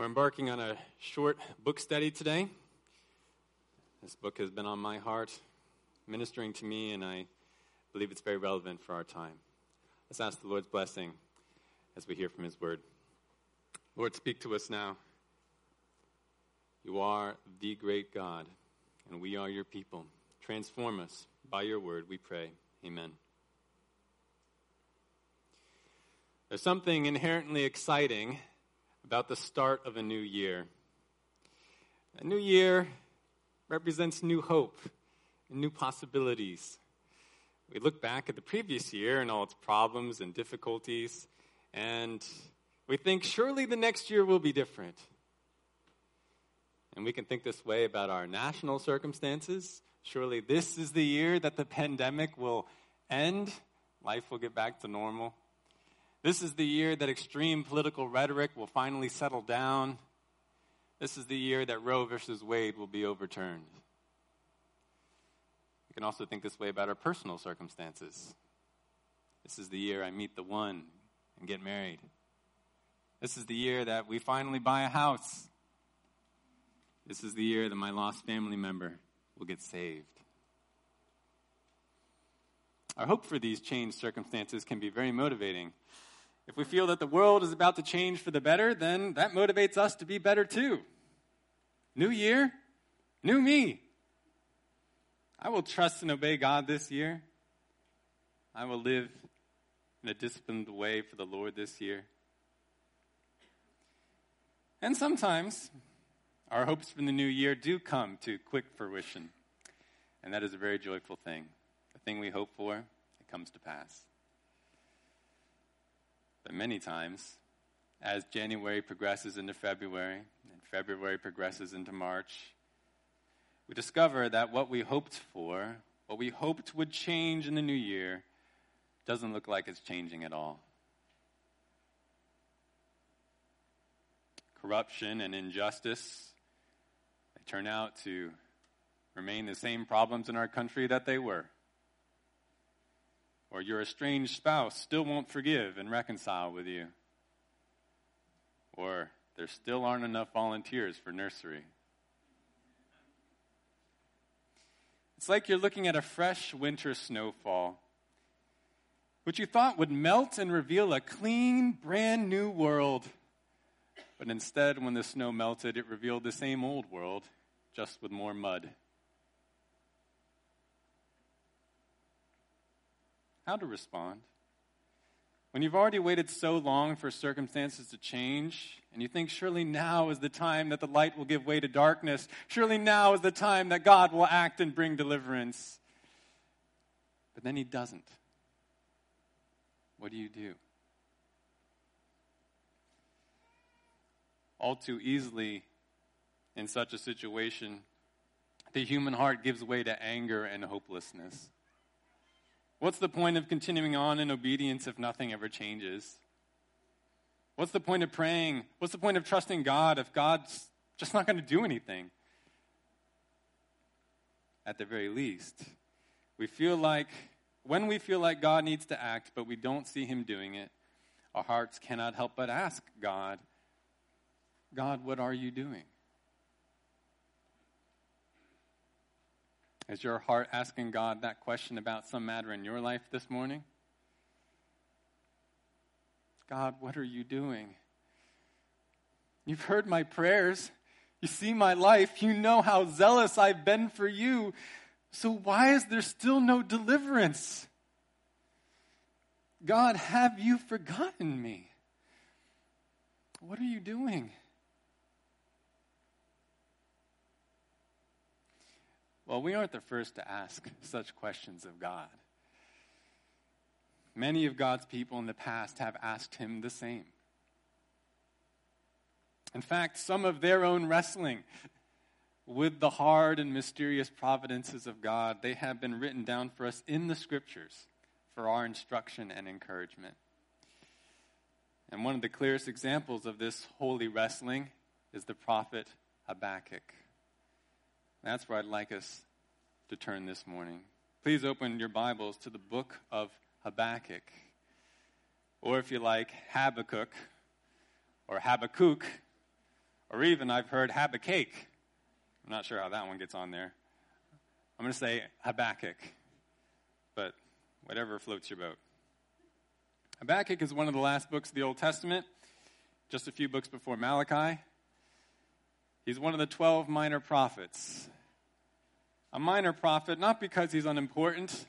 We're embarking on a short book study today. This book has been on my heart, ministering to me, and I believe it's very relevant for our time. Let's ask the Lord's blessing as we hear from His word. Lord, speak to us now. You are the great God, and we are your people. Transform us by your word, we pray. Amen. There's something inherently exciting about the start of a new year. A new year represents new hope and new possibilities. We look back at the previous year and all its problems and difficulties, and we think surely the next year will be different. And we can think this way about our national circumstances. Surely this is the year that the pandemic will end, life will get back to normal. This is the year that extreme political rhetoric will finally settle down. This is the year that Roe versus Wade will be overturned. We can also think this way about our personal circumstances. This is the year I meet the one and get married. This is the year that we finally buy a house. This is the year that my lost family member will get saved. Our hope for these changed circumstances can be very motivating. If we feel that the world is about to change for the better, then that motivates us to be better too. New year, new me. I will trust and obey God this year. I will live in a disciplined way for the Lord this year. And sometimes our hopes for the new year do come to quick fruition. And that is a very joyful thing. The thing we hope for, it comes to pass. But many times, as January progresses into February, and February progresses into March, we discover that what we hoped for, what we hoped would change in the new year, doesn't look like it's changing at all. Corruption and injustice, they turn out to remain the same problems in our country that they were or your estranged spouse still won't forgive and reconcile with you, or there still aren't enough volunteers for nursery. It's like you're looking at a fresh winter snowfall, which you thought would melt and reveal a clean, brand new world. But instead, when the snow melted, it revealed the same old world, just with more mud. How to respond. When you've already waited so long for circumstances to change, and you think surely now is the time that the light will give way to darkness, surely now is the time that God will act and bring deliverance. But then He doesn't. What do you do? All too easily, in such a situation, the human heart gives way to anger and hopelessness. What's the point of continuing on in obedience if nothing ever changes? What's the point of praying? What's the point of trusting God if God's just not going to do anything? At the very least, we feel like, when we feel like God needs to act, but we don't see Him doing it, our hearts cannot help but ask God, God, what are you doing? Is your heart asking God that question about some matter in your life this morning? God, what are you doing? You've heard my prayers. You see my life. You know how zealous I've been for you. So why is there still no deliverance? God, have you forgotten me? What are you doing? Well, we aren't the first to ask such questions of God. Many of God's people in the past have asked him the same. In fact, some of their own wrestling with the hard and mysterious providences of God, they have been written down for us in the scriptures for our instruction and encouragement. And one of the clearest examples of this holy wrestling is the prophet Habakkuk. That's where I'd like us to turn this morning. Please open your Bibles to the book of Habakkuk, or if you like, Habakkuk, or Habakkuk, Or even I've heard Habakkuk. I'm not sure how that one gets on there. I'm going to say Habakkuk, but whatever floats your boat. Habakkuk is one of the last books of the Old Testament, just a few books before Malachi. He's one of the 12 minor prophets. A minor prophet, not because he's unimportant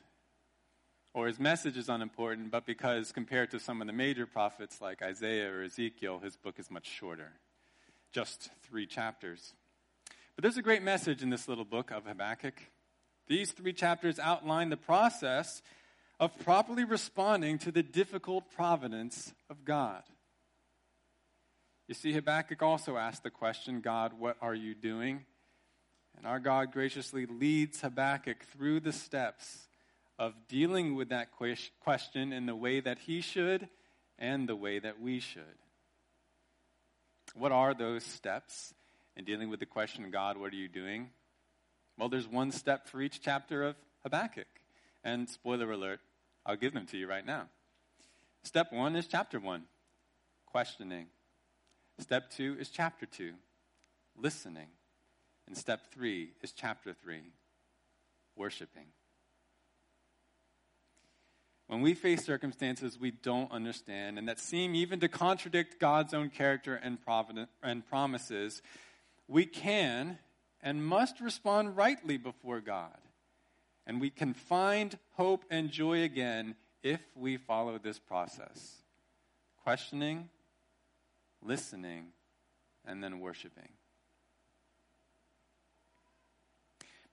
or his message is unimportant, but because compared to some of the major prophets like Isaiah or Ezekiel, his book is much shorter just three chapters. But there's a great message in this little book of Habakkuk. These three chapters outline the process of properly responding to the difficult providence of God. You see, Habakkuk also asked the question God, what are you doing? And our God graciously leads Habakkuk through the steps of dealing with that question in the way that he should and the way that we should. What are those steps in dealing with the question, God, what are you doing? Well, there's one step for each chapter of Habakkuk. And spoiler alert, I'll give them to you right now. Step one is chapter one, questioning. Step two is chapter two, listening. And step three is chapter three, worshiping. When we face circumstances we don't understand and that seem even to contradict God's own character and, and promises, we can and must respond rightly before God. And we can find hope and joy again if we follow this process questioning, listening, and then worshiping.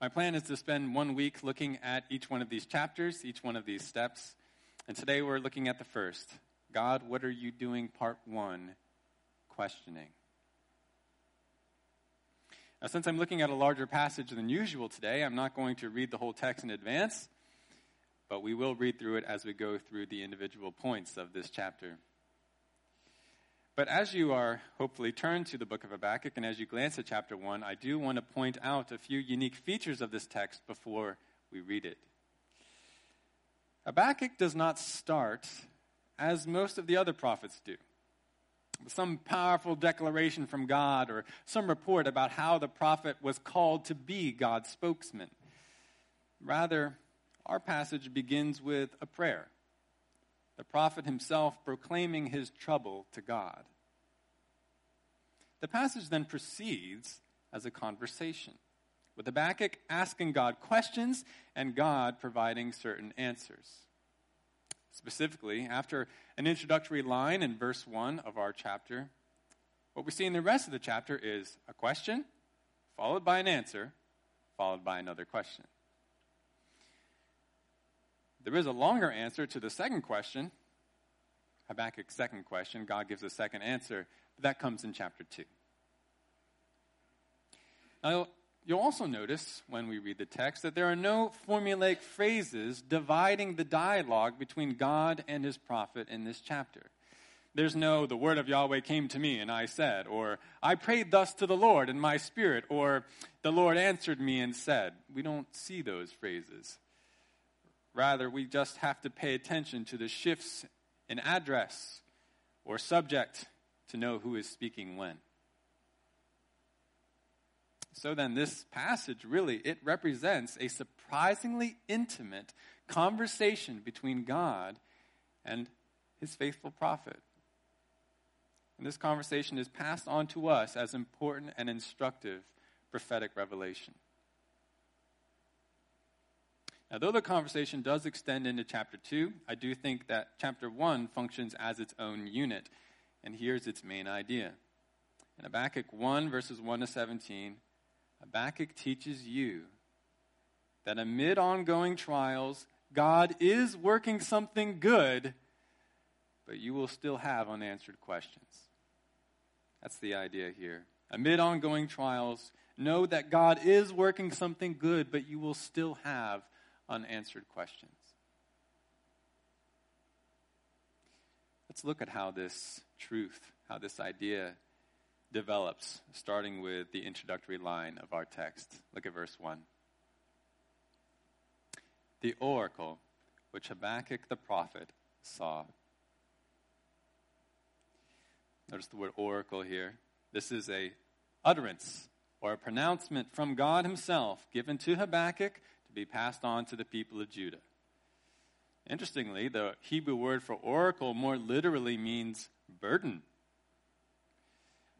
My plan is to spend one week looking at each one of these chapters, each one of these steps. And today we're looking at the first God, what are you doing? Part one questioning. Now, since I'm looking at a larger passage than usual today, I'm not going to read the whole text in advance, but we will read through it as we go through the individual points of this chapter. But as you are hopefully turned to the book of Habakkuk and as you glance at chapter 1, I do want to point out a few unique features of this text before we read it. Habakkuk does not start as most of the other prophets do. Some powerful declaration from God or some report about how the prophet was called to be God's spokesman. Rather, our passage begins with a prayer. The prophet himself proclaiming his trouble to God. The passage then proceeds as a conversation, with Habakkuk asking God questions and God providing certain answers. Specifically, after an introductory line in verse 1 of our chapter, what we see in the rest of the chapter is a question, followed by an answer, followed by another question. There is a longer answer to the second question, Habakkuk's second question. God gives a second answer, but that comes in chapter 2. Now, you'll also notice when we read the text that there are no formulaic phrases dividing the dialogue between God and his prophet in this chapter. There's no, the word of Yahweh came to me and I said, or I prayed thus to the Lord in my spirit, or the Lord answered me and said. We don't see those phrases. Rather, we just have to pay attention to the shifts in address or subject to know who is speaking when. So then this passage really it represents a surprisingly intimate conversation between God and his faithful prophet. And this conversation is passed on to us as important and instructive prophetic revelation. Now, though the conversation does extend into chapter 2, I do think that chapter 1 functions as its own unit. And here's its main idea. In Habakkuk 1, verses 1 to 17, Habakkuk teaches you that amid ongoing trials, God is working something good, but you will still have unanswered questions. That's the idea here. Amid ongoing trials, know that God is working something good, but you will still have unanswered questions. Let's look at how this truth, how this idea develops, starting with the introductory line of our text. Look at verse 1. The oracle which Habakkuk the prophet saw. Notice the word oracle here. This is a utterance or a pronouncement from God Himself given to Habakkuk to be passed on to the people of Judah. Interestingly, the Hebrew word for oracle more literally means burden.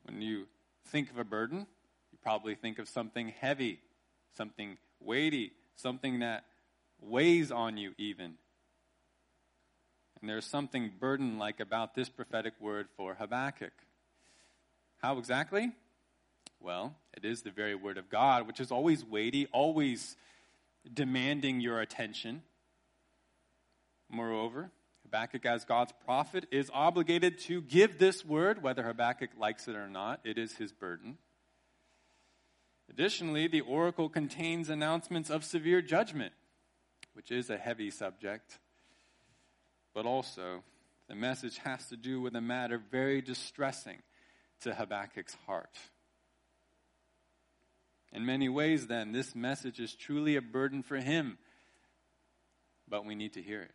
When you think of a burden, you probably think of something heavy, something weighty, something that weighs on you, even. And there's something burden like about this prophetic word for Habakkuk. How exactly? Well, it is the very word of God, which is always weighty, always demanding your attention. Moreover, Habakkuk, as God's prophet, is obligated to give this word, whether Habakkuk likes it or not. It is his burden. Additionally, the oracle contains announcements of severe judgment, which is a heavy subject. But also, the message has to do with a matter very distressing to Habakkuk's heart. In many ways, then, this message is truly a burden for him, but we need to hear it.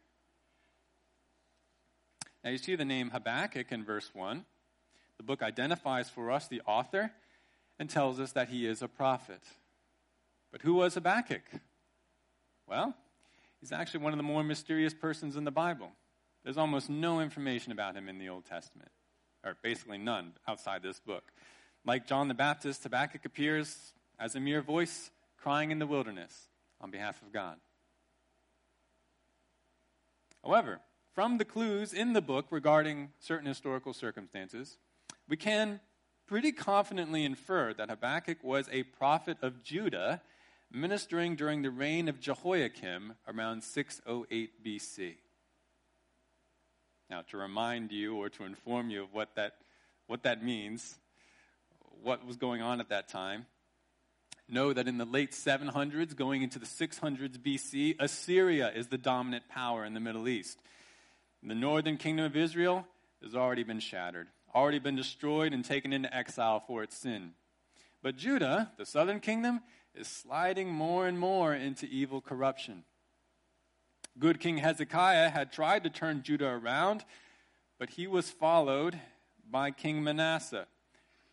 Now, you see the name Habakkuk in verse 1. The book identifies for us the author and tells us that he is a prophet. But who was Habakkuk? Well, he's actually one of the more mysterious persons in the Bible. There's almost no information about him in the Old Testament, or basically none outside this book. Like John the Baptist, Habakkuk appears as a mere voice crying in the wilderness on behalf of God. However, from the clues in the book regarding certain historical circumstances, we can pretty confidently infer that Habakkuk was a prophet of Judah ministering during the reign of Jehoiakim around 608 BC. Now, to remind you or to inform you of what that, what that means, what was going on at that time, know that in the late 700s, going into the 600s BC, Assyria is the dominant power in the Middle East. The northern kingdom of Israel has already been shattered, already been destroyed and taken into exile for its sin. But Judah, the southern kingdom, is sliding more and more into evil corruption. Good King Hezekiah had tried to turn Judah around, but he was followed by King Manasseh,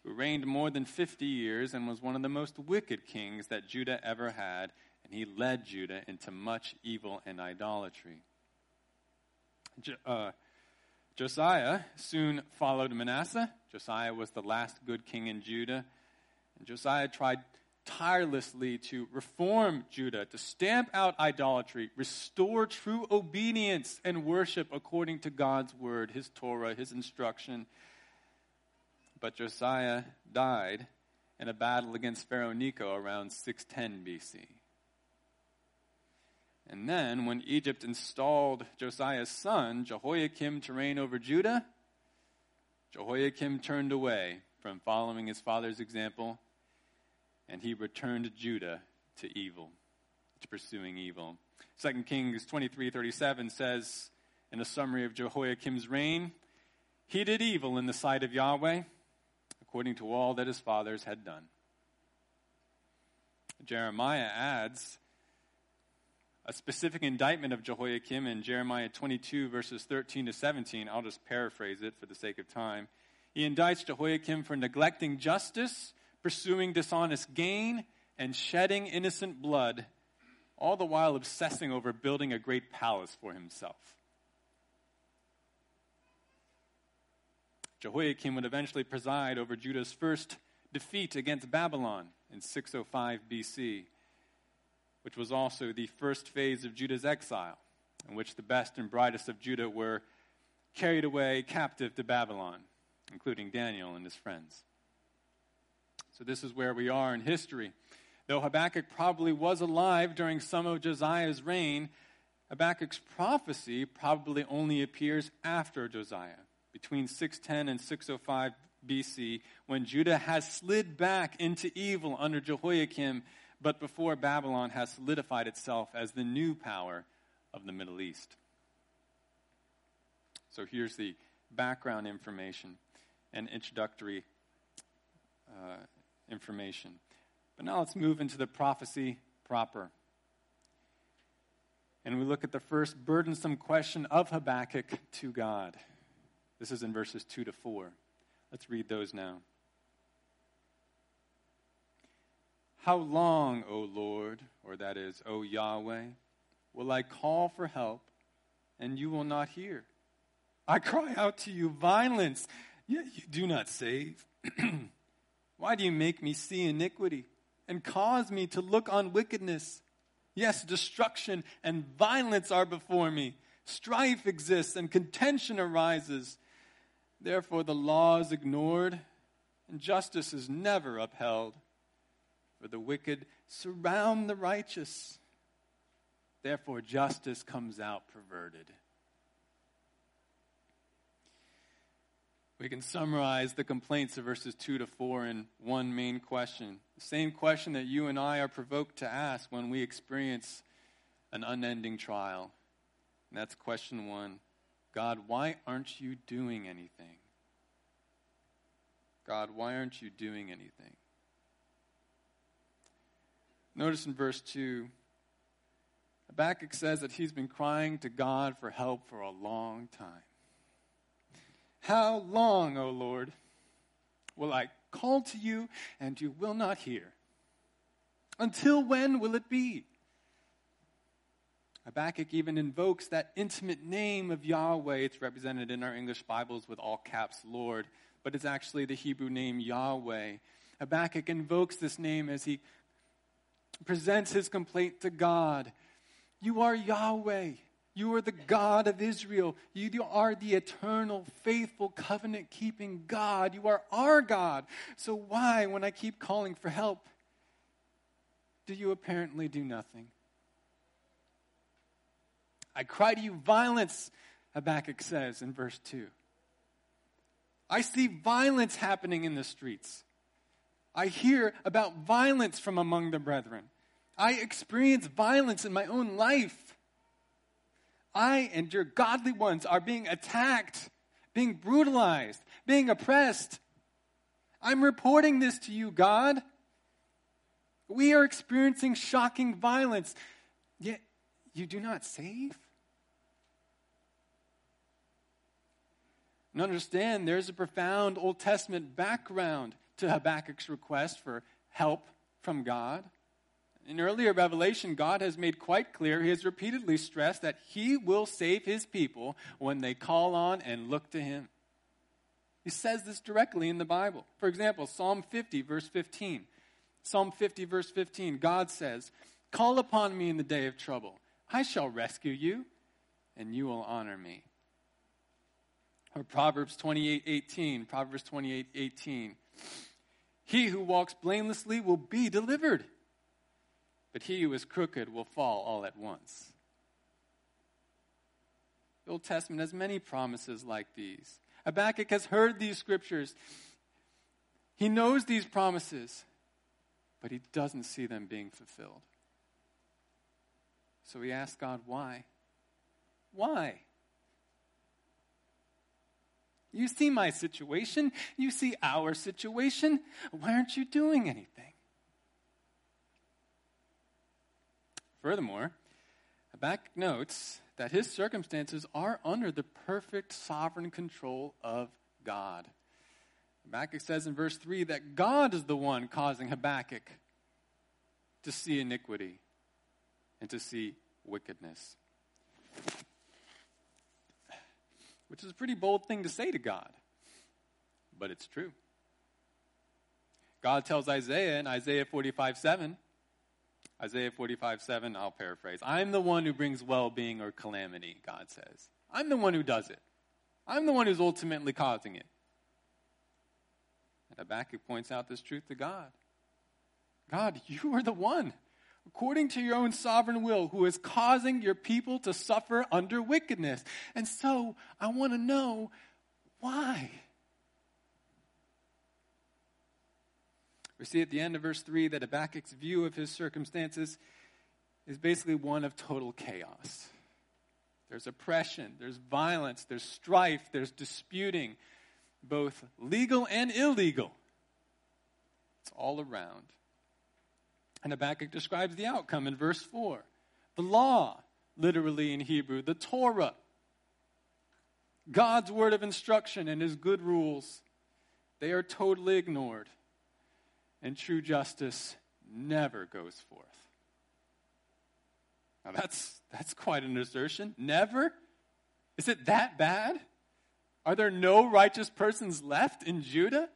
who reigned more than 50 years and was one of the most wicked kings that Judah ever had, and he led Judah into much evil and idolatry. Uh, Josiah soon followed Manasseh. Josiah was the last good king in Judah. And Josiah tried tirelessly to reform Judah, to stamp out idolatry, restore true obedience and worship according to God's word, his Torah, his instruction. But Josiah died in a battle against Pharaoh Necho around 610 BC. And then, when Egypt installed Josiah's son, Jehoiakim, to reign over Judah, Jehoiakim turned away from following his father's example, and he returned Judah to evil, to pursuing evil. 2 Kings 23:37 says in a summary of Jehoiakim's reign, he did evil in the sight of Yahweh, according to all that his fathers had done. Jeremiah adds a specific indictment of Jehoiakim in Jeremiah 22, verses 13 to 17. I'll just paraphrase it for the sake of time. He indicts Jehoiakim for neglecting justice, pursuing dishonest gain, and shedding innocent blood, all the while obsessing over building a great palace for himself. Jehoiakim would eventually preside over Judah's first defeat against Babylon in 605 BC which was also the first phase of Judah's exile, in which the best and brightest of Judah were carried away captive to Babylon, including Daniel and his friends. So, this is where we are in history. Though Habakkuk probably was alive during some of Josiah's reign, Habakkuk's prophecy probably only appears after Josiah, between 610 and 605 BC, when Judah has slid back into evil under Jehoiakim but before Babylon has solidified itself as the new power of the Middle East. So here's the background information and introductory uh, information. But now let's move into the prophecy proper. And we look at the first burdensome question of Habakkuk to God. This is in verses 2 to 4. Let's read those now. How long, O Lord, or that is, O Yahweh, will I call for help and you will not hear? I cry out to you violence, yet you do not save. Why do you make me see iniquity and cause me to look on wickedness? Yes, destruction and violence are before me. Strife exists and contention arises. Therefore, the law is ignored and justice is never upheld. For the wicked surround the righteous. Therefore, justice comes out perverted. We can summarize the complaints of verses 2 to 4 in one main question. The same question that you and I are provoked to ask when we experience an unending trial. And that's question one God, why aren't you doing anything? God, why aren't you doing anything? Notice in verse 2, Habakkuk says that he's been crying to God for help for a long time. How long, O Lord, will I call to you and you will not hear? Until when will it be? Habakkuk even invokes that intimate name of Yahweh. It's represented in our English Bibles with all caps Lord, but it's actually the Hebrew name Yahweh. Habakkuk invokes this name as he presents his complaint to God. You are Yahweh. You are the God of Israel. You are the eternal, faithful, covenant keeping God. You are our God. So, why, when I keep calling for help, do you apparently do nothing? I cry to you violence, Habakkuk says in verse 2. I see violence happening in the streets. I hear about violence from among the brethren. I experience violence in my own life. I and your godly ones are being attacked, being brutalized, being oppressed. I'm reporting this to you, God. We are experiencing shocking violence, yet you do not save? And understand there's a profound Old Testament background to Habakkuk's request for help from God. In earlier Revelation, God has made quite clear, He has repeatedly stressed that He will save His people when they call on and look to Him. He says this directly in the Bible. For example, Psalm 50, verse 15. Psalm 50, verse 15, God says, Call upon me in the day of trouble. I shall rescue you, and you will honor me. Or Proverbs 28, 18. Proverbs 28, 18. He who walks blamelessly will be delivered, but he who is crooked will fall all at once. The Old Testament has many promises like these. Habakkuk has heard these scriptures. He knows these promises, but he doesn't see them being fulfilled. So he asks God, why? Why? You see my situation. You see our situation. Why aren't you doing anything? Furthermore, Habakkuk notes that his circumstances are under the perfect sovereign control of God. Habakkuk says in verse 3 that God is the one causing Habakkuk to see iniquity and to see wickedness which is a pretty bold thing to say to God, but it's true. God tells Isaiah in Isaiah 45 7, Isaiah 45 7, I'll paraphrase, I'm the one who brings well being or calamity, God says. I'm the one who does it. I'm the one who's ultimately causing it. And Habakkuk points out this truth to God God, you are the one according to your own sovereign will, who is causing your people to suffer under wickedness. And so I want to know why. We see at the end of verse 3 that Habakkuk's view of his circumstances is basically one of total chaos. There's oppression, there's violence, there's strife, there's disputing, both legal and illegal. It's all around. And Habakkuk describes the outcome in verse 4. The law, literally in Hebrew, the Torah, God's word of instruction and his good rules, they are totally ignored. And true justice never goes forth. Now that's that's quite an assertion. Never? Is it that bad? Are there no righteous persons left in Judah?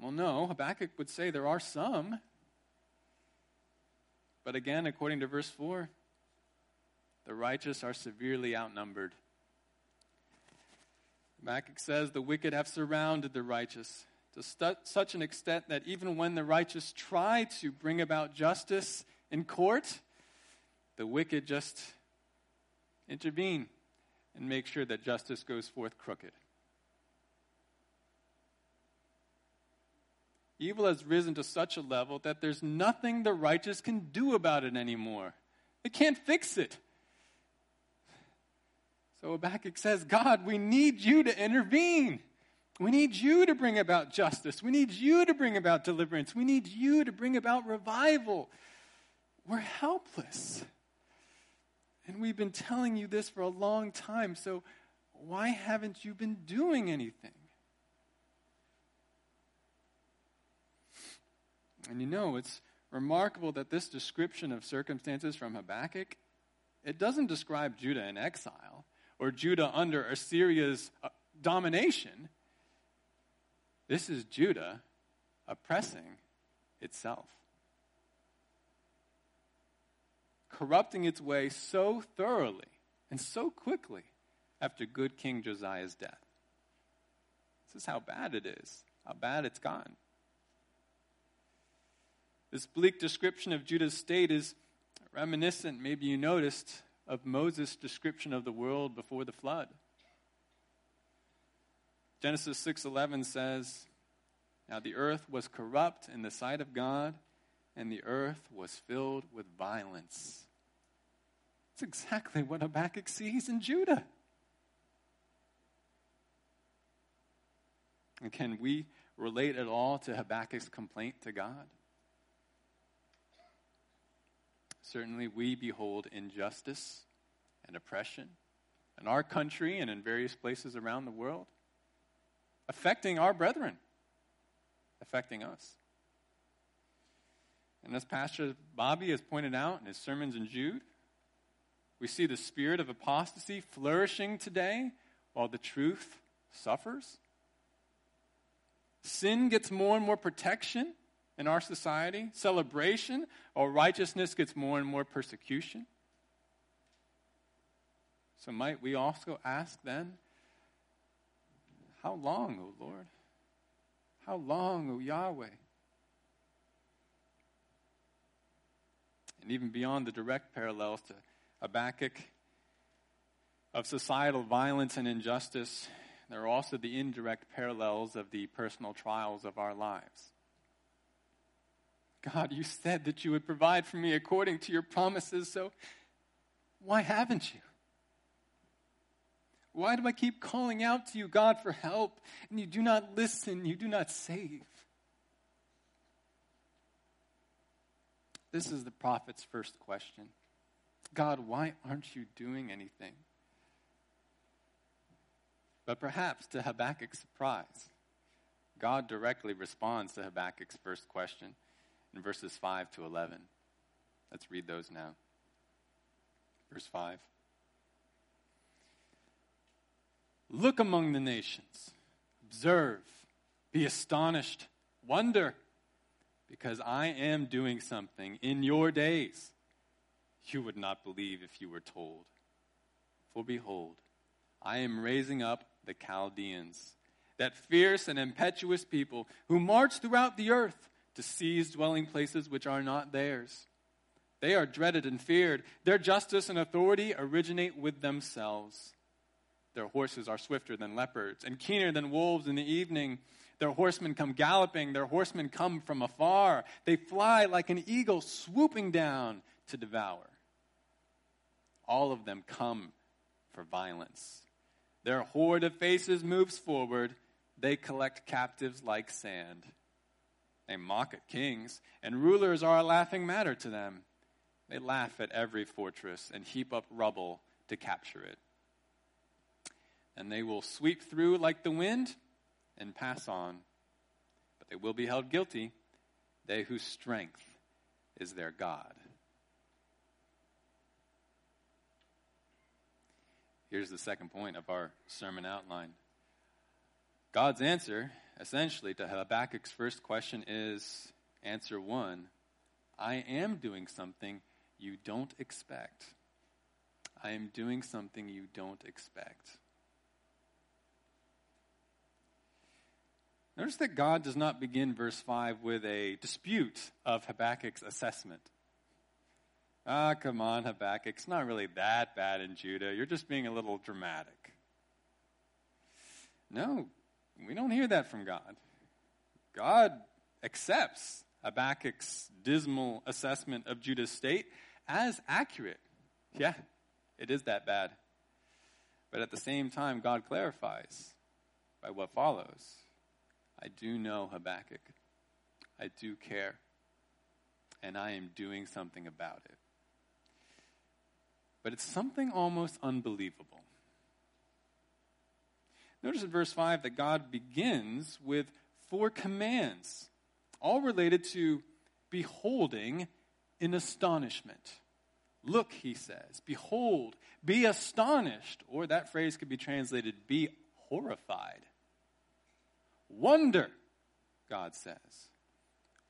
Well, no. Habakkuk would say there are some. But again, according to verse 4, the righteous are severely outnumbered. Habakkuk says the wicked have surrounded the righteous to stu- such an extent that even when the righteous try to bring about justice in court, the wicked just intervene and make sure that justice goes forth crooked. Evil has risen to such a level that there's nothing the righteous can do about it anymore. They can't fix it. So Habakkuk says, God, we need you to intervene. We need you to bring about justice. We need you to bring about deliverance. We need you to bring about revival. We're helpless. And we've been telling you this for a long time, so why haven't you been doing anything? And you know, it's remarkable that this description of circumstances from Habakkuk, it doesn't describe Judah in exile or Judah under Assyria's uh, domination. This is Judah oppressing itself. Corrupting its way so thoroughly and so quickly after good King Josiah's death. This is how bad it is, how bad it's gone. This bleak description of Judah's state is reminiscent, maybe you noticed, of Moses' description of the world before the flood. Genesis 6:11 says, "Now the earth was corrupt in the sight of God, and the earth was filled with violence." It's exactly what Habakkuk sees in Judah. And can we relate at all to Habakkuk's complaint to God? Certainly, we behold injustice and oppression in our country and in various places around the world, affecting our brethren, affecting us. And as Pastor Bobby has pointed out in his sermons in Jude, we see the spirit of apostasy flourishing today while the truth suffers. Sin gets more and more protection in our society, celebration, or righteousness gets more and more persecution. So, might we also ask then, How long, O Lord? How long, O Yahweh? And even beyond the direct parallels to Habakkuk of societal violence and injustice, there are also the indirect parallels of the personal trials of our lives. God, you said that you would provide for me according to your promises, so why haven't you? Why do I keep calling out to you, God, for help, and you do not listen, you do not save? This is the prophet's first question God, why aren't you doing anything? But perhaps to Habakkuk's surprise, God directly responds to Habakkuk's first question in verses 5 to 11. Let's read those now. Verse 5. Look among the nations, observe, be astonished, wonder, because I am doing something in your days you would not believe if you were told. For behold, I am raising up the Chaldeans, that fierce and impetuous people who march throughout the earth to seize dwelling places which are not theirs. They are dreaded and feared. Their justice and authority originate with themselves. Their horses are swifter than leopards and keener than wolves in the evening. Their horsemen come galloping. Their horsemen come from afar. They fly like an eagle swooping down to devour. All of them come for violence. Their horde of faces moves forward. They collect captives like sand. They mock at kings, and rulers are a laughing matter to them. They laugh at every fortress and heap up rubble to capture it. And they will sweep through like the wind and pass on. But they will be held guilty they whose strength is their God. Here's the second point of our sermon outline God's answer, essentially, to Habakkuk's first question is answer one I am doing something you don't expect. I am doing something you don't expect. Notice that God does not begin verse 5 with a dispute of Habakkuk's assessment. Ah, come on, Habakkuk. It's not really that bad in Judah. You're just being a little dramatic. No, we don't hear that from God. God accepts Habakkuk's dismal assessment of Judah's state as accurate. Yeah, it is that bad. But at the same time, God clarifies by what follows I do know Habakkuk. I do care. And I am doing something about it. But it's something almost unbelievable. Notice in verse 5 that God begins with four commands, all related to beholding in astonishment. Look, he says, behold, be astonished, or that phrase could be translated, be horrified. Wonder, God says.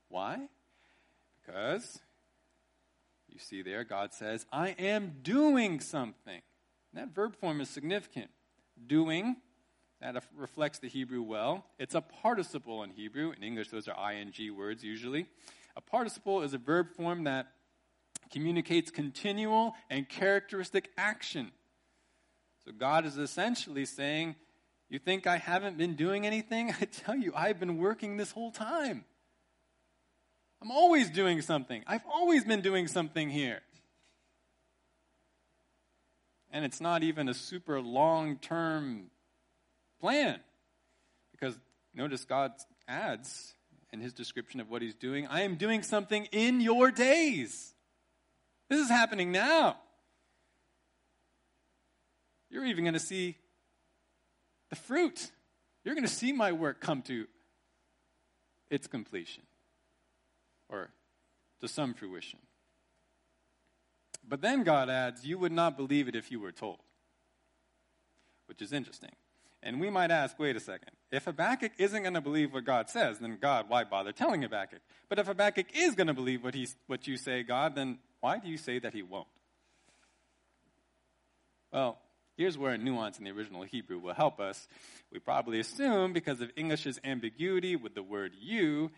Why? Because you see there, God says, I am doing something. And that verb form is significant. Doing, that reflects the Hebrew well. It's a participle in Hebrew. In English, those are ing words usually. A participle is a verb form that communicates continual and characteristic action. So God is essentially saying, You think I haven't been doing anything? I tell you, I've been working this whole time. I'm always doing something. I've always been doing something here. And it's not even a super long term plan. Because notice God adds in his description of what he's doing I am doing something in your days. This is happening now. You're even going to see the fruit. You're going to see my work come to its completion or to some fruition. But then God adds, You would not believe it if you were told, which is interesting. And we might ask, wait a second. If Habakkuk isn't going to believe what God says, then God, why bother telling Habakkuk? But if Habakkuk is going to believe what, he's, what you say, God, then why do you say that he won't? Well, here's where a nuance in the original Hebrew will help us. We probably assume, because of English's ambiguity with the word you,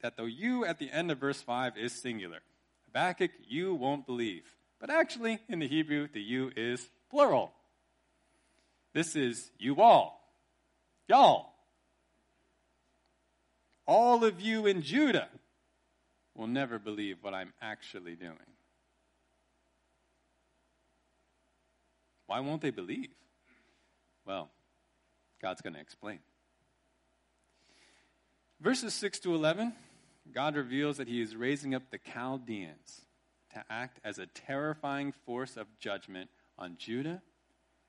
that the you at the end of verse 5 is singular. Habakkuk, you won't believe. But actually, in the Hebrew, the you is plural. This is you all. Y'all. All of you in Judah will never believe what I'm actually doing. Why won't they believe? Well, God's going to explain. Verses 6 to 11 God reveals that he is raising up the Chaldeans to act as a terrifying force of judgment on Judah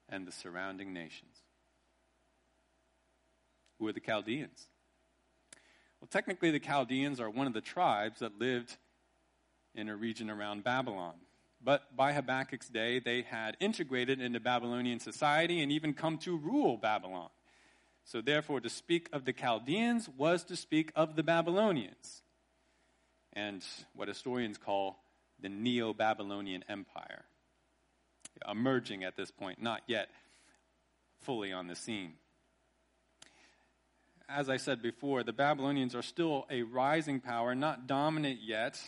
and the surrounding nations. Who are the Chaldeans? Well, technically, the Chaldeans are one of the tribes that lived in a region around Babylon. But by Habakkuk's day, they had integrated into Babylonian society and even come to rule Babylon. So, therefore, to speak of the Chaldeans was to speak of the Babylonians and what historians call the Neo Babylonian Empire, emerging at this point, not yet fully on the scene. As I said before, the Babylonians are still a rising power, not dominant yet.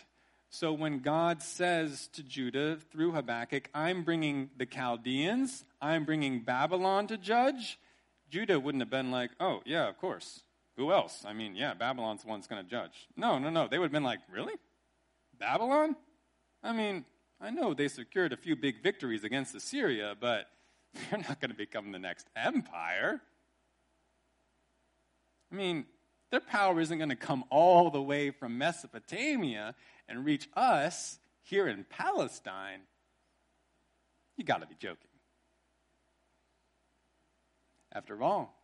So when God says to Judah through Habakkuk, I'm bringing the Chaldeans, I'm bringing Babylon to judge, Judah wouldn't have been like, oh, yeah, of course. Who else? I mean, yeah, Babylon's the one that's going to judge. No, no, no. They would have been like, really? Babylon? I mean, I know they secured a few big victories against Assyria, but they're not going to become the next empire. I mean, their power isn't going to come all the way from Mesopotamia and reach us here in Palestine. You got to be joking. After all,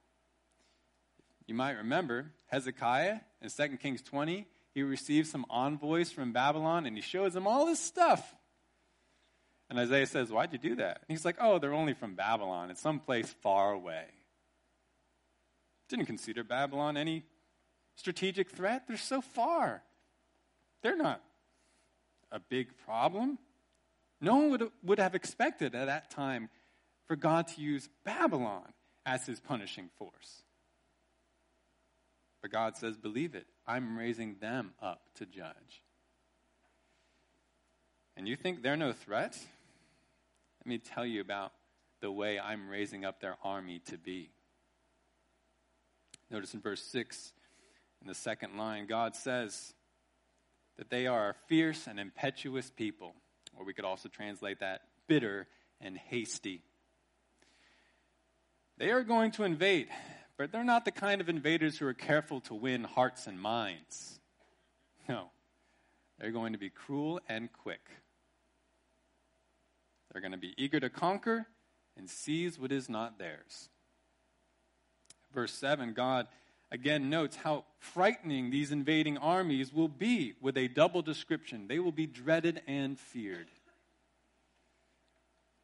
you might remember Hezekiah in 2 Kings 20, he receives some envoys from Babylon and he shows them all this stuff. And Isaiah says, Why'd you do that? And he's like, Oh, they're only from Babylon. It's someplace far away. Didn't consider Babylon any strategic threat. They're so far. They're not a big problem. No one would, would have expected at that time for God to use Babylon as his punishing force. But God says, believe it. I'm raising them up to judge. And you think they're no threat? Let me tell you about the way I'm raising up their army to be. Notice in verse 6, in the second line, God says that they are a fierce and impetuous people, or we could also translate that bitter and hasty. They are going to invade, but they're not the kind of invaders who are careful to win hearts and minds. No, they're going to be cruel and quick. They're going to be eager to conquer and seize what is not theirs. Verse 7, God again notes how frightening these invading armies will be with a double description. They will be dreaded and feared.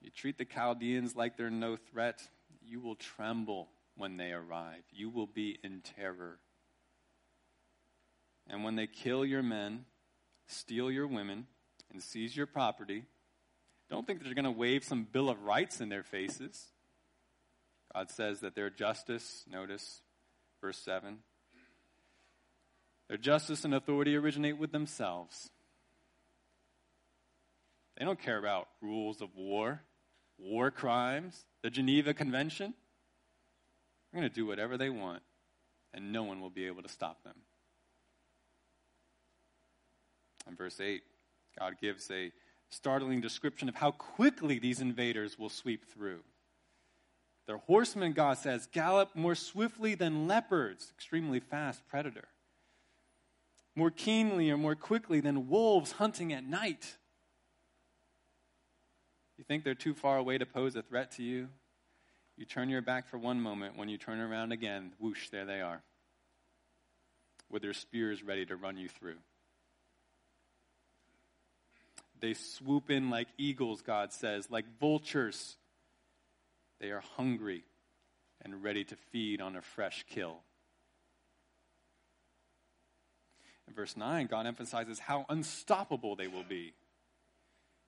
You treat the Chaldeans like they're no threat, you will tremble when they arrive. You will be in terror. And when they kill your men, steal your women, and seize your property, don't think they're going to wave some Bill of Rights in their faces. God says that their justice, notice verse 7, their justice and authority originate with themselves. They don't care about rules of war, war crimes, the Geneva Convention. They're going to do whatever they want, and no one will be able to stop them. In verse 8, God gives a startling description of how quickly these invaders will sweep through. Their horsemen, God says, gallop more swiftly than leopards, extremely fast predator. More keenly or more quickly than wolves hunting at night. You think they're too far away to pose a threat to you? You turn your back for one moment. When you turn around again, whoosh, there they are, with their spears ready to run you through. They swoop in like eagles, God says, like vultures. They are hungry and ready to feed on a fresh kill. In verse 9, God emphasizes how unstoppable they will be.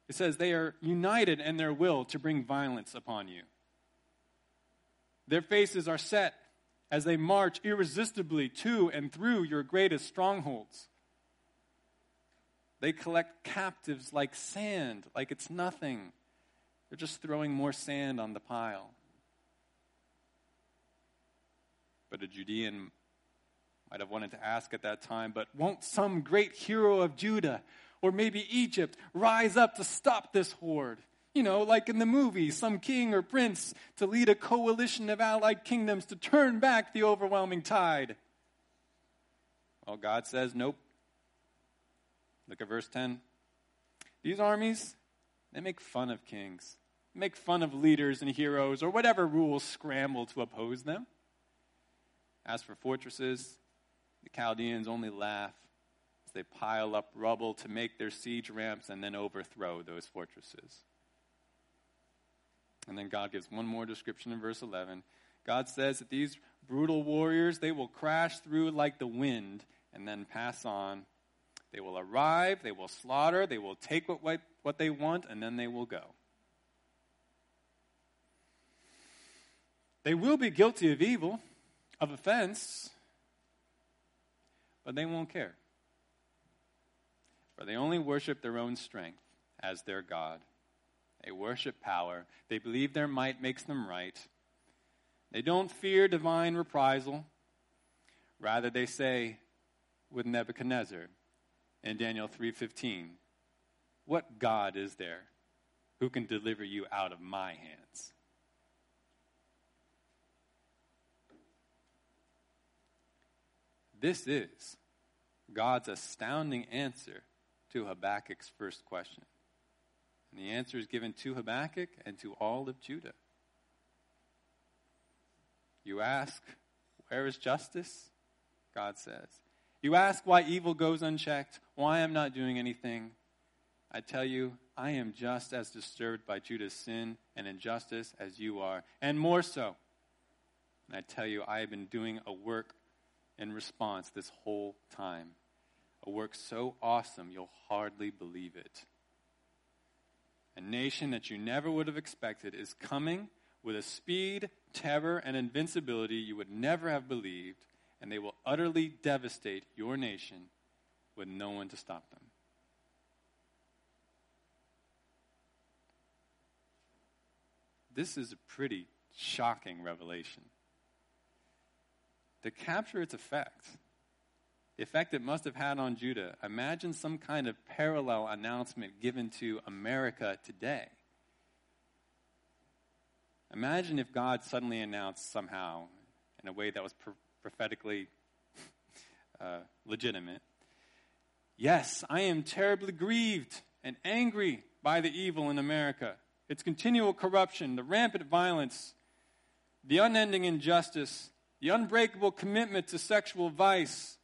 It says they are united in their will to bring violence upon you. Their faces are set as they march irresistibly to and through your greatest strongholds. They collect captives like sand, like it's nothing. They're just throwing more sand on the pile. But a Judean might have wanted to ask at that time, but won't some great hero of Judah or maybe Egypt rise up to stop this horde? You know, like in the movie, some king or prince to lead a coalition of allied kingdoms to turn back the overwhelming tide. Well, God says, nope. Look at verse 10. These armies, they make fun of kings, make fun of leaders and heroes, or whatever rules scramble to oppose them. As for fortresses, the Chaldeans only laugh as they pile up rubble to make their siege ramps and then overthrow those fortresses. And then God gives one more description in verse 11. God says that these brutal warriors, they will crash through like the wind and then pass on they will arrive, they will slaughter, they will take what, what they want, and then they will go. They will be guilty of evil, of offense, but they won't care. For they only worship their own strength as their God. They worship power. They believe their might makes them right. They don't fear divine reprisal. Rather, they say with Nebuchadnezzar, in Daniel 3:15, "What God is there who can deliver you out of my hands?" This is God's astounding answer to Habakkuk's first question. And the answer is given to Habakkuk and to all of Judah. You ask, Where is justice? God says, You ask why evil goes unchecked, why I'm not doing anything. I tell you, I am just as disturbed by Judah's sin and injustice as you are, and more so. And I tell you, I have been doing a work in response this whole time. A work so awesome you'll hardly believe it. A nation that you never would have expected is coming with a speed, terror, and invincibility you would never have believed, and they will utterly devastate your nation with no one to stop them. This is a pretty shocking revelation. To capture its effect, the effect it must have had on Judah, imagine some kind of parallel announcement given to America today. Imagine if God suddenly announced somehow, in a way that was prophetically uh, legitimate, Yes, I am terribly grieved and angry by the evil in America, its continual corruption, the rampant violence, the unending injustice, the unbreakable commitment to sexual vice,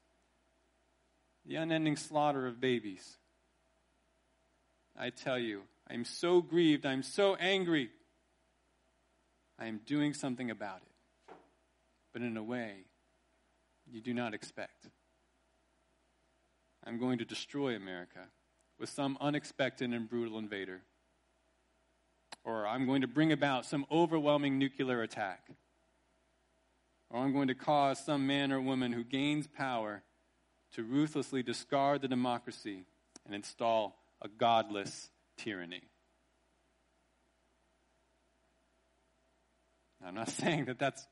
the unending slaughter of babies. I tell you, I am so grieved, I am so angry. I am doing something about it, but in a way you do not expect. I'm going to destroy America with some unexpected and brutal invader. Or I'm going to bring about some overwhelming nuclear attack. Or I'm going to cause some man or woman who gains power to ruthlessly discard the democracy and install a godless tyranny. I'm not saying that that's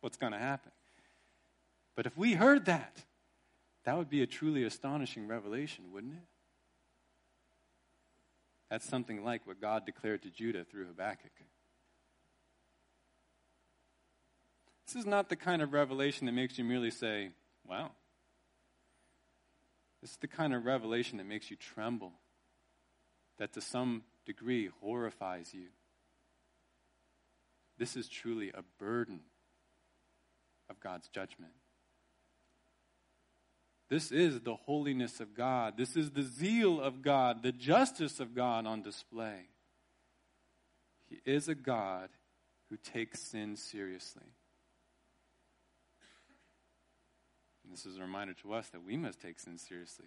what's going to happen. But if we heard that, that would be a truly astonishing revelation, wouldn't it? That's something like what God declared to Judah through Habakkuk. This is not the kind of revelation that makes you merely say, wow, this is the kind of revelation that makes you tremble, that to some degree horrifies you. This is truly a burden of God's judgment. This is the holiness of God. This is the zeal of God, the justice of God on display. He is a God who takes sin seriously. And this is a reminder to us that we must take sin seriously.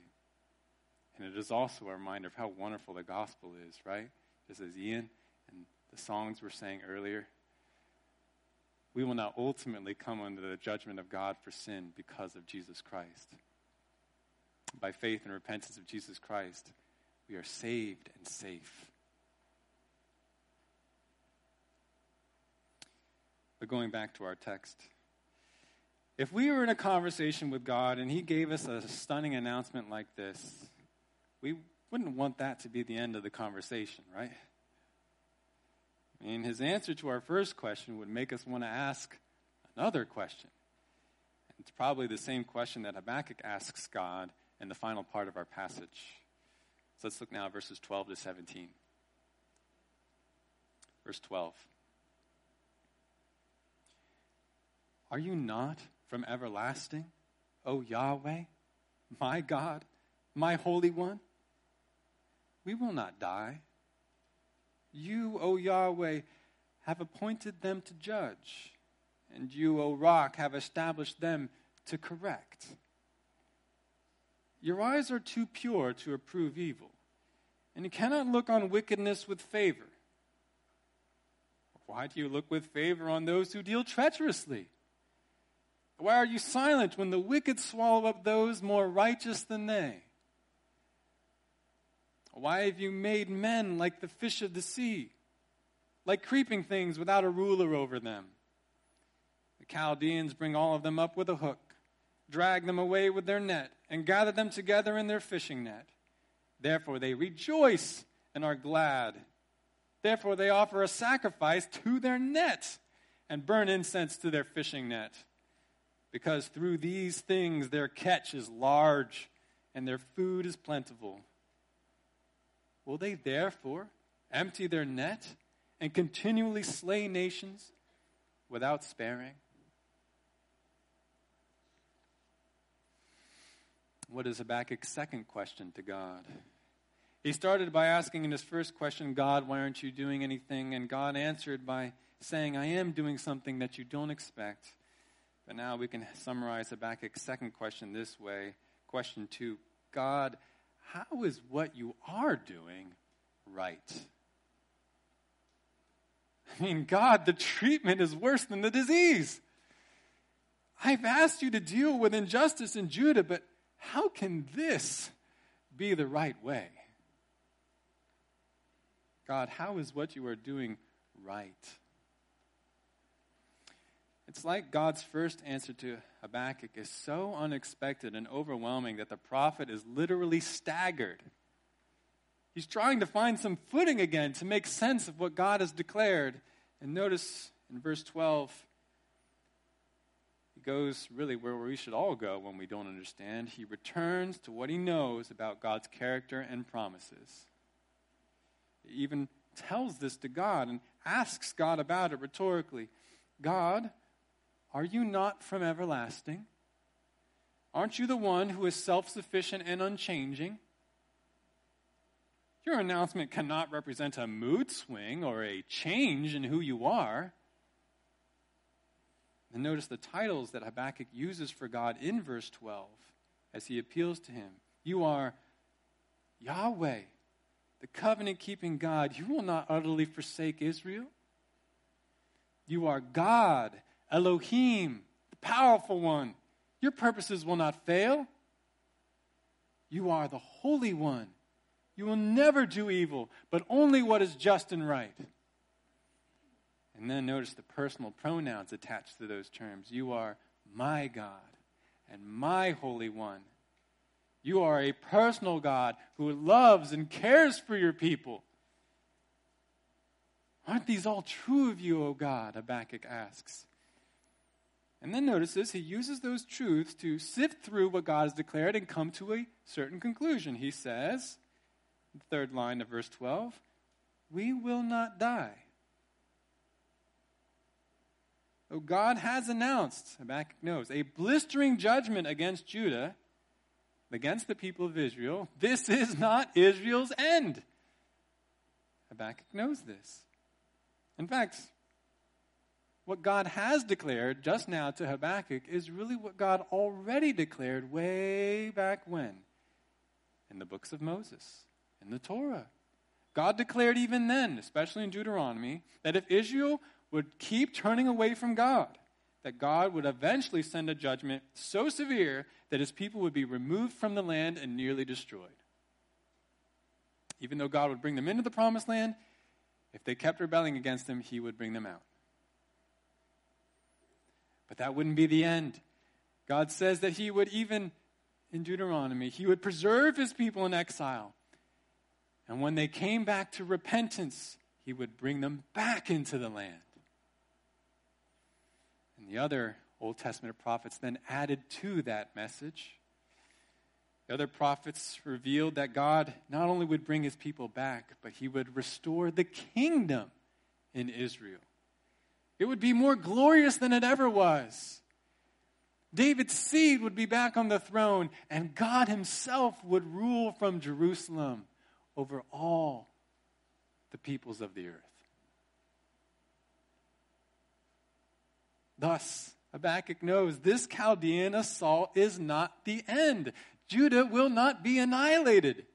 And it is also a reminder of how wonderful the gospel is, right? Just as Ian and the songs were saying earlier, we will now ultimately come under the judgment of God for sin because of Jesus Christ. By faith and repentance of Jesus Christ, we are saved and safe. But going back to our text, if we were in a conversation with God and He gave us a stunning announcement like this, we wouldn't want that to be the end of the conversation, right? I mean, His answer to our first question would make us want to ask another question. It's probably the same question that Habakkuk asks God in the final part of our passage. So let's look now at verses 12 to 17. Verse 12. Are you not from everlasting, O Yahweh, my God, my Holy One? We will not die. You, O Yahweh, have appointed them to judge, and you, O Rock, have established them to correct. Your eyes are too pure to approve evil, and you cannot look on wickedness with favor. Why do you look with favor on those who deal treacherously? Why are you silent when the wicked swallow up those more righteous than they? Why have you made men like the fish of the sea, like creeping things without a ruler over them? The Chaldeans bring all of them up with a hook, drag them away with their net, and gather them together in their fishing net. Therefore they rejoice and are glad. Therefore they offer a sacrifice to their net and burn incense to their fishing net because through these things their catch is large and their food is plentiful. Will they therefore empty their net and continually slay nations without sparing? What is Habakkuk's second question to God? He started by asking in his first question, God, why aren't you doing anything? And God answered by saying, I am doing something that you don't expect. But now we can summarize Habakkuk's second question this way. Question two God, how is what you are doing right? I mean, God, the treatment is worse than the disease. I've asked you to deal with injustice in Judah, but how can this be the right way? God, how is what you are doing right? It's like God's first answer to Habakkuk is so unexpected and overwhelming that the prophet is literally staggered. He's trying to find some footing again to make sense of what God has declared. And notice in verse 12, he goes really where we should all go when we don't understand. He returns to what he knows about God's character and promises. He even tells this to God and asks God about it rhetorically God, are you not from everlasting? Aren't you the one who is self sufficient and unchanging? Your announcement cannot represent a mood swing or a change in who you are. And notice the titles that Habakkuk uses for God in verse 12 as he appeals to him. You are Yahweh, the covenant keeping God. You will not utterly forsake Israel. You are God, Elohim, the powerful one. Your purposes will not fail. You are the Holy One. You will never do evil, but only what is just and right. And then notice the personal pronouns attached to those terms. You are my God and my Holy One. You are a personal God who loves and cares for your people. Aren't these all true of you, O God? Habakkuk asks. And then notices he uses those truths to sift through what God has declared and come to a certain conclusion. He says, third line of verse 12, we will not die. Oh, Oh, God has announced, Habakkuk knows, a blistering judgment against Judah, against the people of Israel. This is not Israel's end. Habakkuk knows this. In fact, what God has declared just now to Habakkuk is really what God already declared way back when in the books of Moses, in the Torah. God declared even then, especially in Deuteronomy, that if Israel would keep turning away from God, that God would eventually send a judgment so severe that his people would be removed from the land and nearly destroyed. Even though God would bring them into the promised land, if they kept rebelling against him, he would bring them out. But that wouldn't be the end. God says that He would, even in Deuteronomy, He would preserve His people in exile. And when they came back to repentance, He would bring them back into the land. The other Old Testament prophets then added to that message. The other prophets revealed that God not only would bring his people back, but he would restore the kingdom in Israel. It would be more glorious than it ever was. David's seed would be back on the throne, and God Himself would rule from Jerusalem over all the peoples of the earth. Thus, Habakkuk knows this Chaldean assault is not the end. Judah will not be annihilated.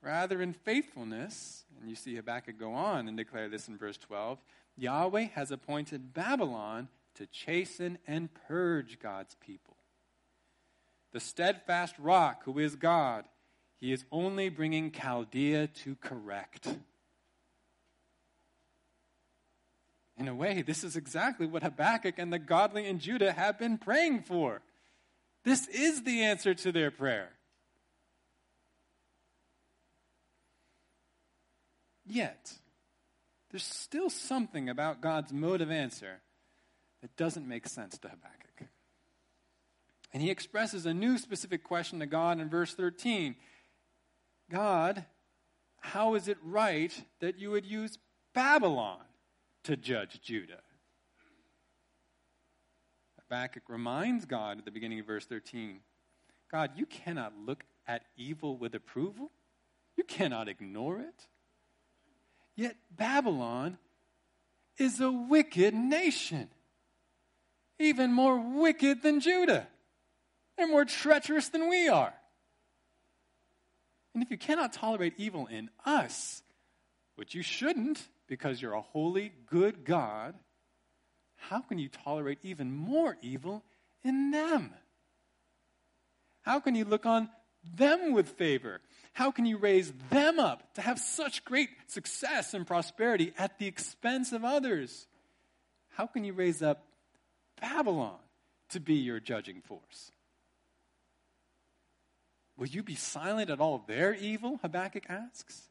Rather, in faithfulness, and you see Habakkuk go on and declare this in verse 12 Yahweh has appointed Babylon to chasten and purge God's people. The steadfast rock, who is God, he is only bringing Chaldea to correct. In a way, this is exactly what Habakkuk and the godly in Judah have been praying for. This is the answer to their prayer. Yet, there's still something about God's mode of answer that doesn't make sense to Habakkuk. And he expresses a new specific question to God in verse 13 God, how is it right that you would use Babylon to judge Judah? Habakkuk reminds God at the beginning of verse 13 God, you cannot look at evil with approval. You cannot ignore it. Yet Babylon is a wicked nation, even more wicked than Judah. They're more treacherous than we are. And if you cannot tolerate evil in us, which you shouldn't because you're a holy, good God, how can you tolerate even more evil in them? How can you look on them with favor? How can you raise them up to have such great success and prosperity at the expense of others? How can you raise up Babylon to be your judging force? Will you be silent at all their evil? Habakkuk asks.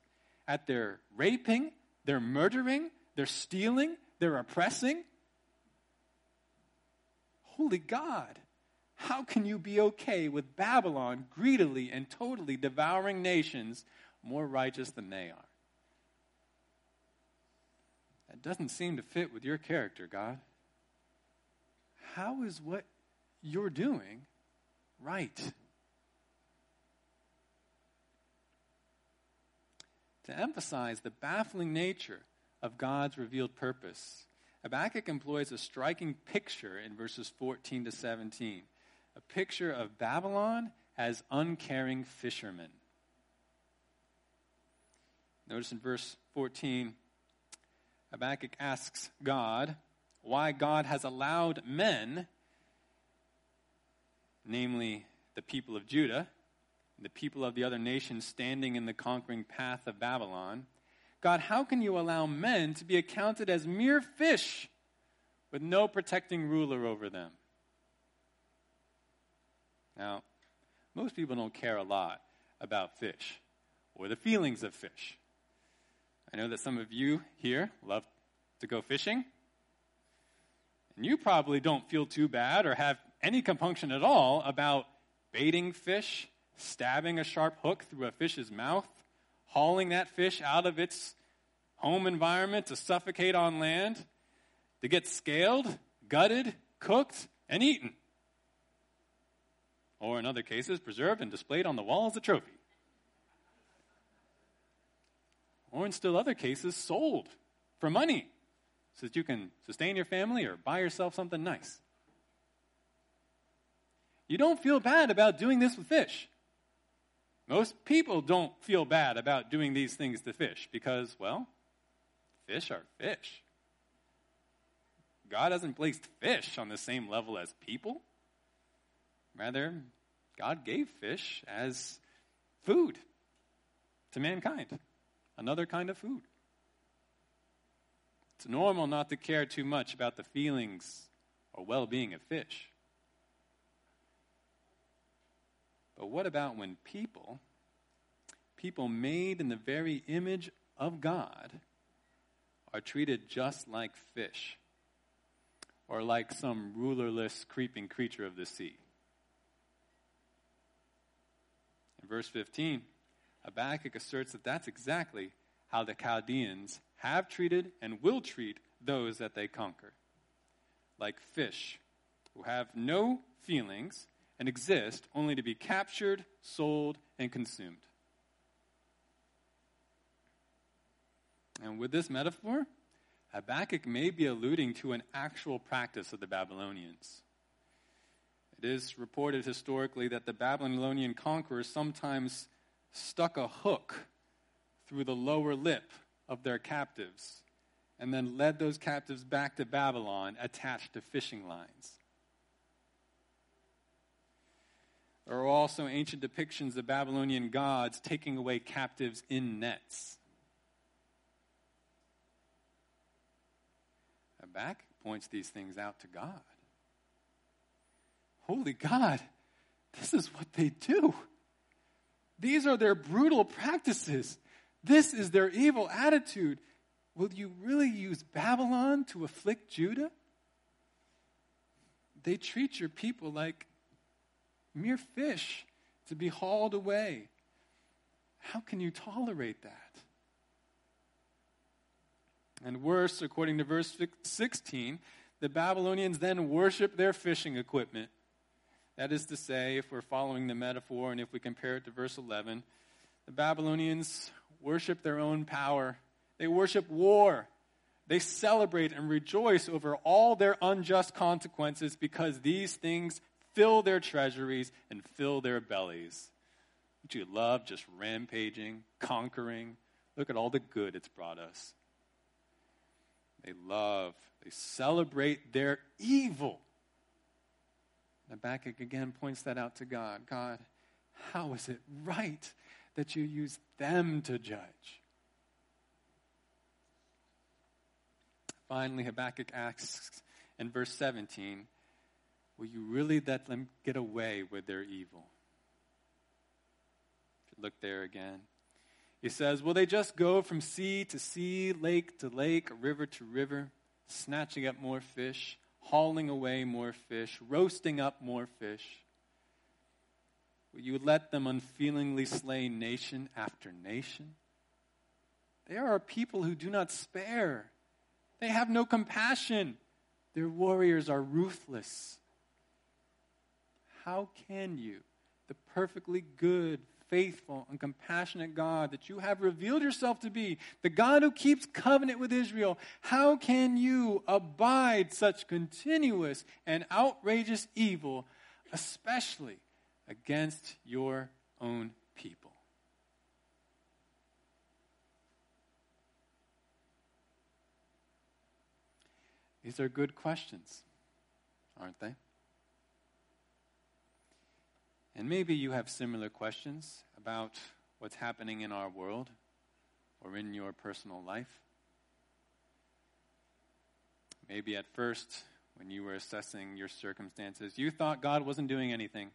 At their raping, their murdering, they're stealing, they're oppressing? Holy God, how can you be okay with Babylon greedily and totally devouring nations more righteous than they are? That doesn't seem to fit with your character, God. How is what you're doing right? To emphasize the baffling nature of God's revealed purpose, Habakkuk employs a striking picture in verses 14 to 17 a picture of Babylon as uncaring fishermen. Notice in verse 14, Habakkuk asks God why God has allowed men, namely the people of Judah, the people of the other nations standing in the conquering path of Babylon. God, how can you allow men to be accounted as mere fish with no protecting ruler over them? Now, most people don't care a lot about fish or the feelings of fish. I know that some of you here love to go fishing. And you probably don't feel too bad or have any compunction at all about baiting fish, stabbing a sharp hook through a fish's mouth, hauling that fish out of its home environment to suffocate on land, to get scaled, gutted, cooked, and eaten or in other cases, preserved and displayed on the wall as a trophy. Or in still other cases, sold for money so that you can sustain your family or buy yourself something nice. You don't feel bad about doing this with fish. Most people don't feel bad about doing these things to fish because, well, fish are fish. God hasn't placed fish on the same level as people. Rather, God gave fish as food to mankind, another kind of food. It's normal not to care too much about the feelings or well being of fish. But what about when people, people made in the very image of God, are treated just like fish or like some rulerless, creeping creature of the sea? In verse 15, Habakkuk asserts that that's exactly how the Chaldeans have treated and will treat those that they conquer. Like fish who have no feelings and exist only to be captured, sold, and consumed. And with this metaphor, Habakkuk may be alluding to an actual practice of the Babylonians. It is reported historically that the Babylonian conquerors sometimes stuck a hook through the lower lip of their captives and then led those captives back to Babylon attached to fishing lines. There are also ancient depictions of Babylonian gods taking away captives in nets. Habakkuk points these things out to God. Holy God, this is what they do. These are their brutal practices. This is their evil attitude. Will you really use Babylon to afflict Judah? They treat your people like mere fish to be hauled away. How can you tolerate that? And worse, according to verse 16, the Babylonians then worship their fishing equipment That is to say, if we're following the metaphor and if we compare it to verse 11, the Babylonians worship their own power, they worship war. They celebrate and rejoice over all their unjust consequences because these things fill their treasuries and fill their bellies. Don't you love just rampaging, conquering? Look at all the good it's brought us. They love, they celebrate their evil. Habakkuk again points that out to God. God, how is it right that you use them to judge? Finally, Habakkuk asks in verse 17, Will you really let them get away with their evil? If you look there again, he says, Will they just go from sea to sea, lake to lake, river to river, snatching up more fish, hauling away more fish, roasting up more fish? Will you let them unfeelingly slay nation after nation? They are a people who do not spare they have no compassion. Their warriors are ruthless. How can you, the perfectly good, faithful, and compassionate God that you have revealed yourself to be, the God who keeps covenant with Israel, how can you abide such continuous and outrageous evil, especially against your own people? These are good questions, aren't they? And maybe you have similar questions about what's happening in our world or in your personal life. Maybe at first, when you were assessing your circumstances, you thought God wasn't doing anything.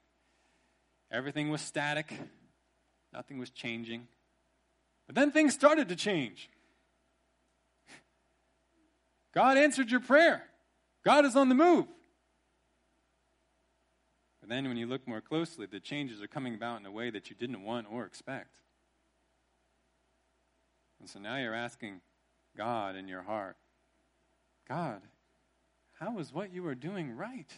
Everything was static, nothing was changing. But then things started to change. God answered your prayer. God is on the move. But then when you look more closely, the changes are coming about in a way that you didn't want or expect. And so now you're asking God in your heart, God, how is what you are doing right?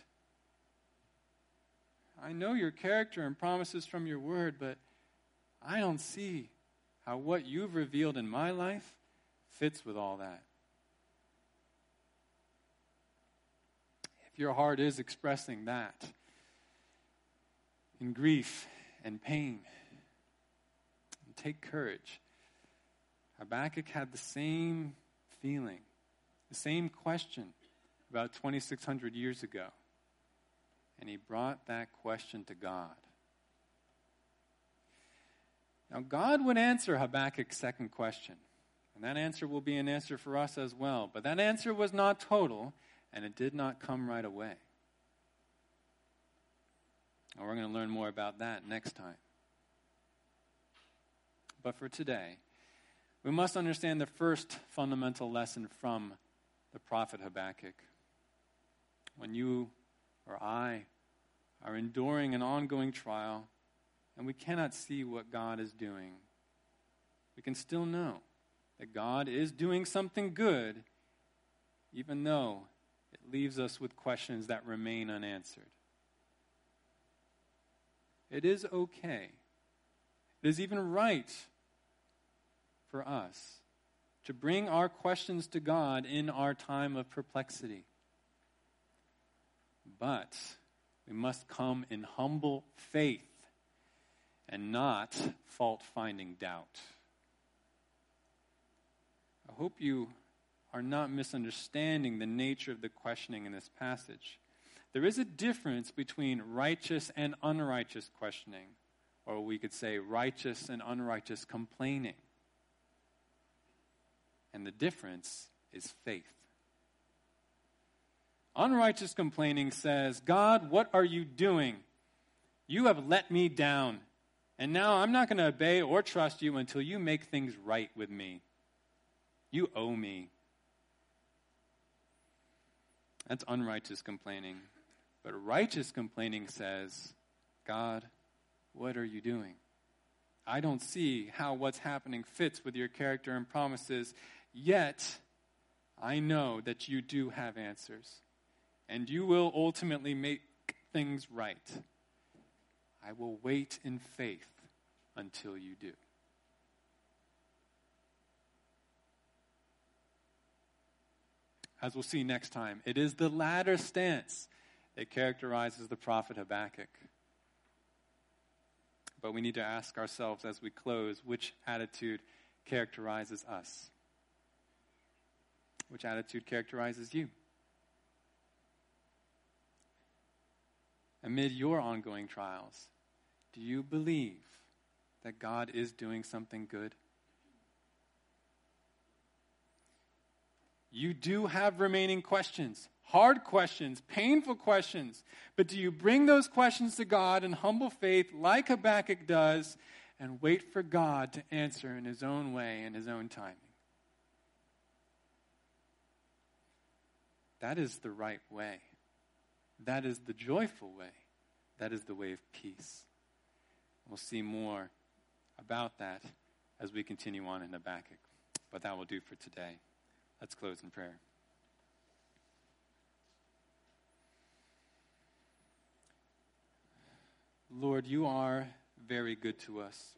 I know your character and promises from your word, but I don't see how what you've revealed in my life fits with all that. If your heart is expressing that in grief and pain, and take courage. Habakkuk had the same feeling, the same question about 2,600 years ago. And he brought that question to God. Now, God would answer Habakkuk's second question. And that answer will be an answer for us as well. But that answer was not total and it did not come right away. And we're going to learn more about that next time. But for today, we must understand the first fundamental lesson from the prophet Habakkuk. When you or I are enduring an ongoing trial and we cannot see what God is doing, we can still know that God is doing something good, even though it leaves us with questions that remain unanswered. It is okay. It is even right for us to bring our questions to God in our time of perplexity. But we must come in humble faith and not fault finding doubt. I hope you are not misunderstanding the nature of the questioning in this passage. There is a difference between righteous and unrighteous questioning, or we could say righteous and unrighteous complaining. And the difference is faith. Unrighteous complaining says, God, what are you doing? You have let me down. And now I'm not going to obey or trust you until you make things right with me. You owe me. That's unrighteous complaining. But righteous complaining says, God, what are you doing? I don't see how what's happening fits with your character and promises, yet I know that you do have answers. And you will ultimately make things right. I will wait in faith until you do. As we'll see next time, it is the latter stance that characterizes the prophet Habakkuk. But we need to ask ourselves as we close which attitude characterizes us? Which attitude characterizes you? Amid your ongoing trials, do you believe that God is doing something good? You do have remaining questions, hard questions, painful questions. But do you bring those questions to God in humble faith, like Habakkuk does, and wait for God to answer in His own way and His own timing? That is the right way. That is the joyful way. That is the way of peace. We'll see more about that as we continue on in Habakkuk. But that will do for today. Let's close in prayer. Lord, you are very good to us.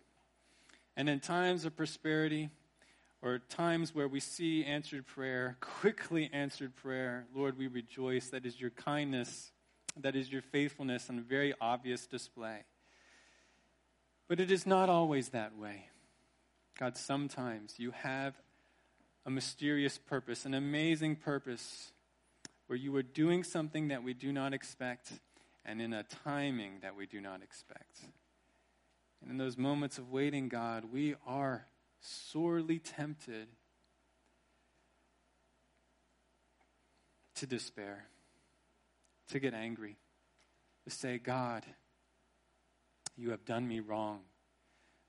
And in times of prosperity, or times where we see answered prayer, quickly answered prayer, Lord, we rejoice. That is your kindness, that is your faithfulness on a very obvious display. But it is not always that way. God, sometimes you have a mysterious purpose, an amazing purpose, where you are doing something that we do not expect and in a timing that we do not expect. And in those moments of waiting, God, we are sorely tempted to despair, to get angry, to say, God, you have done me wrong.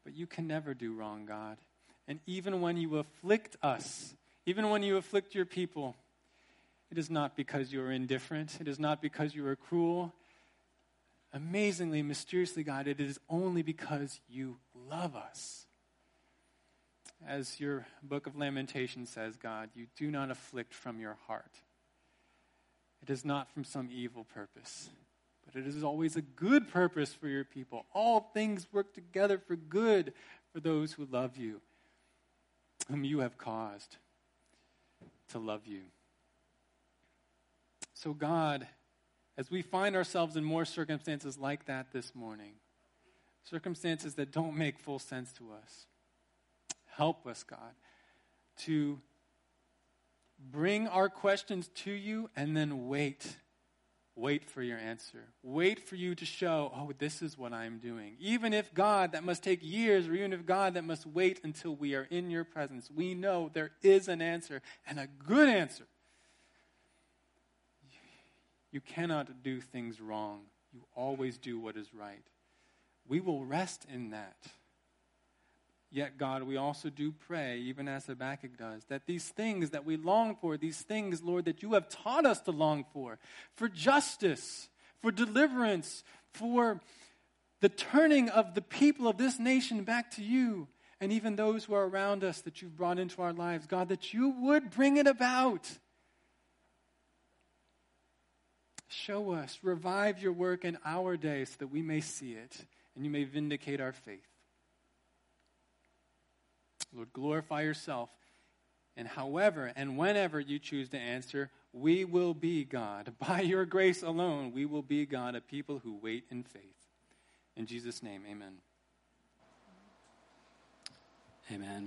But you can never do wrong, God. And even when you afflict us, even when you afflict your people, it is not because you are indifferent. It is not because you are cruel. Amazingly, mysteriously, God, it is only because you love us. As your book of Lamentation says, God, you do not afflict from your heart. It is not from some evil purpose, but it is always a good purpose for your people. All things work together for good for those who love you whom you have caused to love you. So, God, as we find ourselves in more circumstances like that this morning, circumstances that don't make full sense to us, help us, God, to bring our questions to you and then wait Wait for your answer. Wait for you to show, oh, this is what I'm doing. Even if God, that must take years, or even if God, that must wait until we are in your presence, we know there is an answer and a good answer. You cannot do things wrong. You always do what is right. We will rest in that. Yet, God, we also do pray, even as Habakkuk does, that these things that we long for, these things, Lord, that you have taught us to long for, for justice, for deliverance, for the turning of the people of this nation back to you, and even those who are around us that you've brought into our lives, God, that you would bring it about. Show us, revive your work in our day so that we may see it and you may vindicate our faith. Lord, glorify yourself. And however and whenever you choose to answer, we will be God. By your grace alone, we will be God, a people who wait in faith. In Jesus' name, amen. Amen.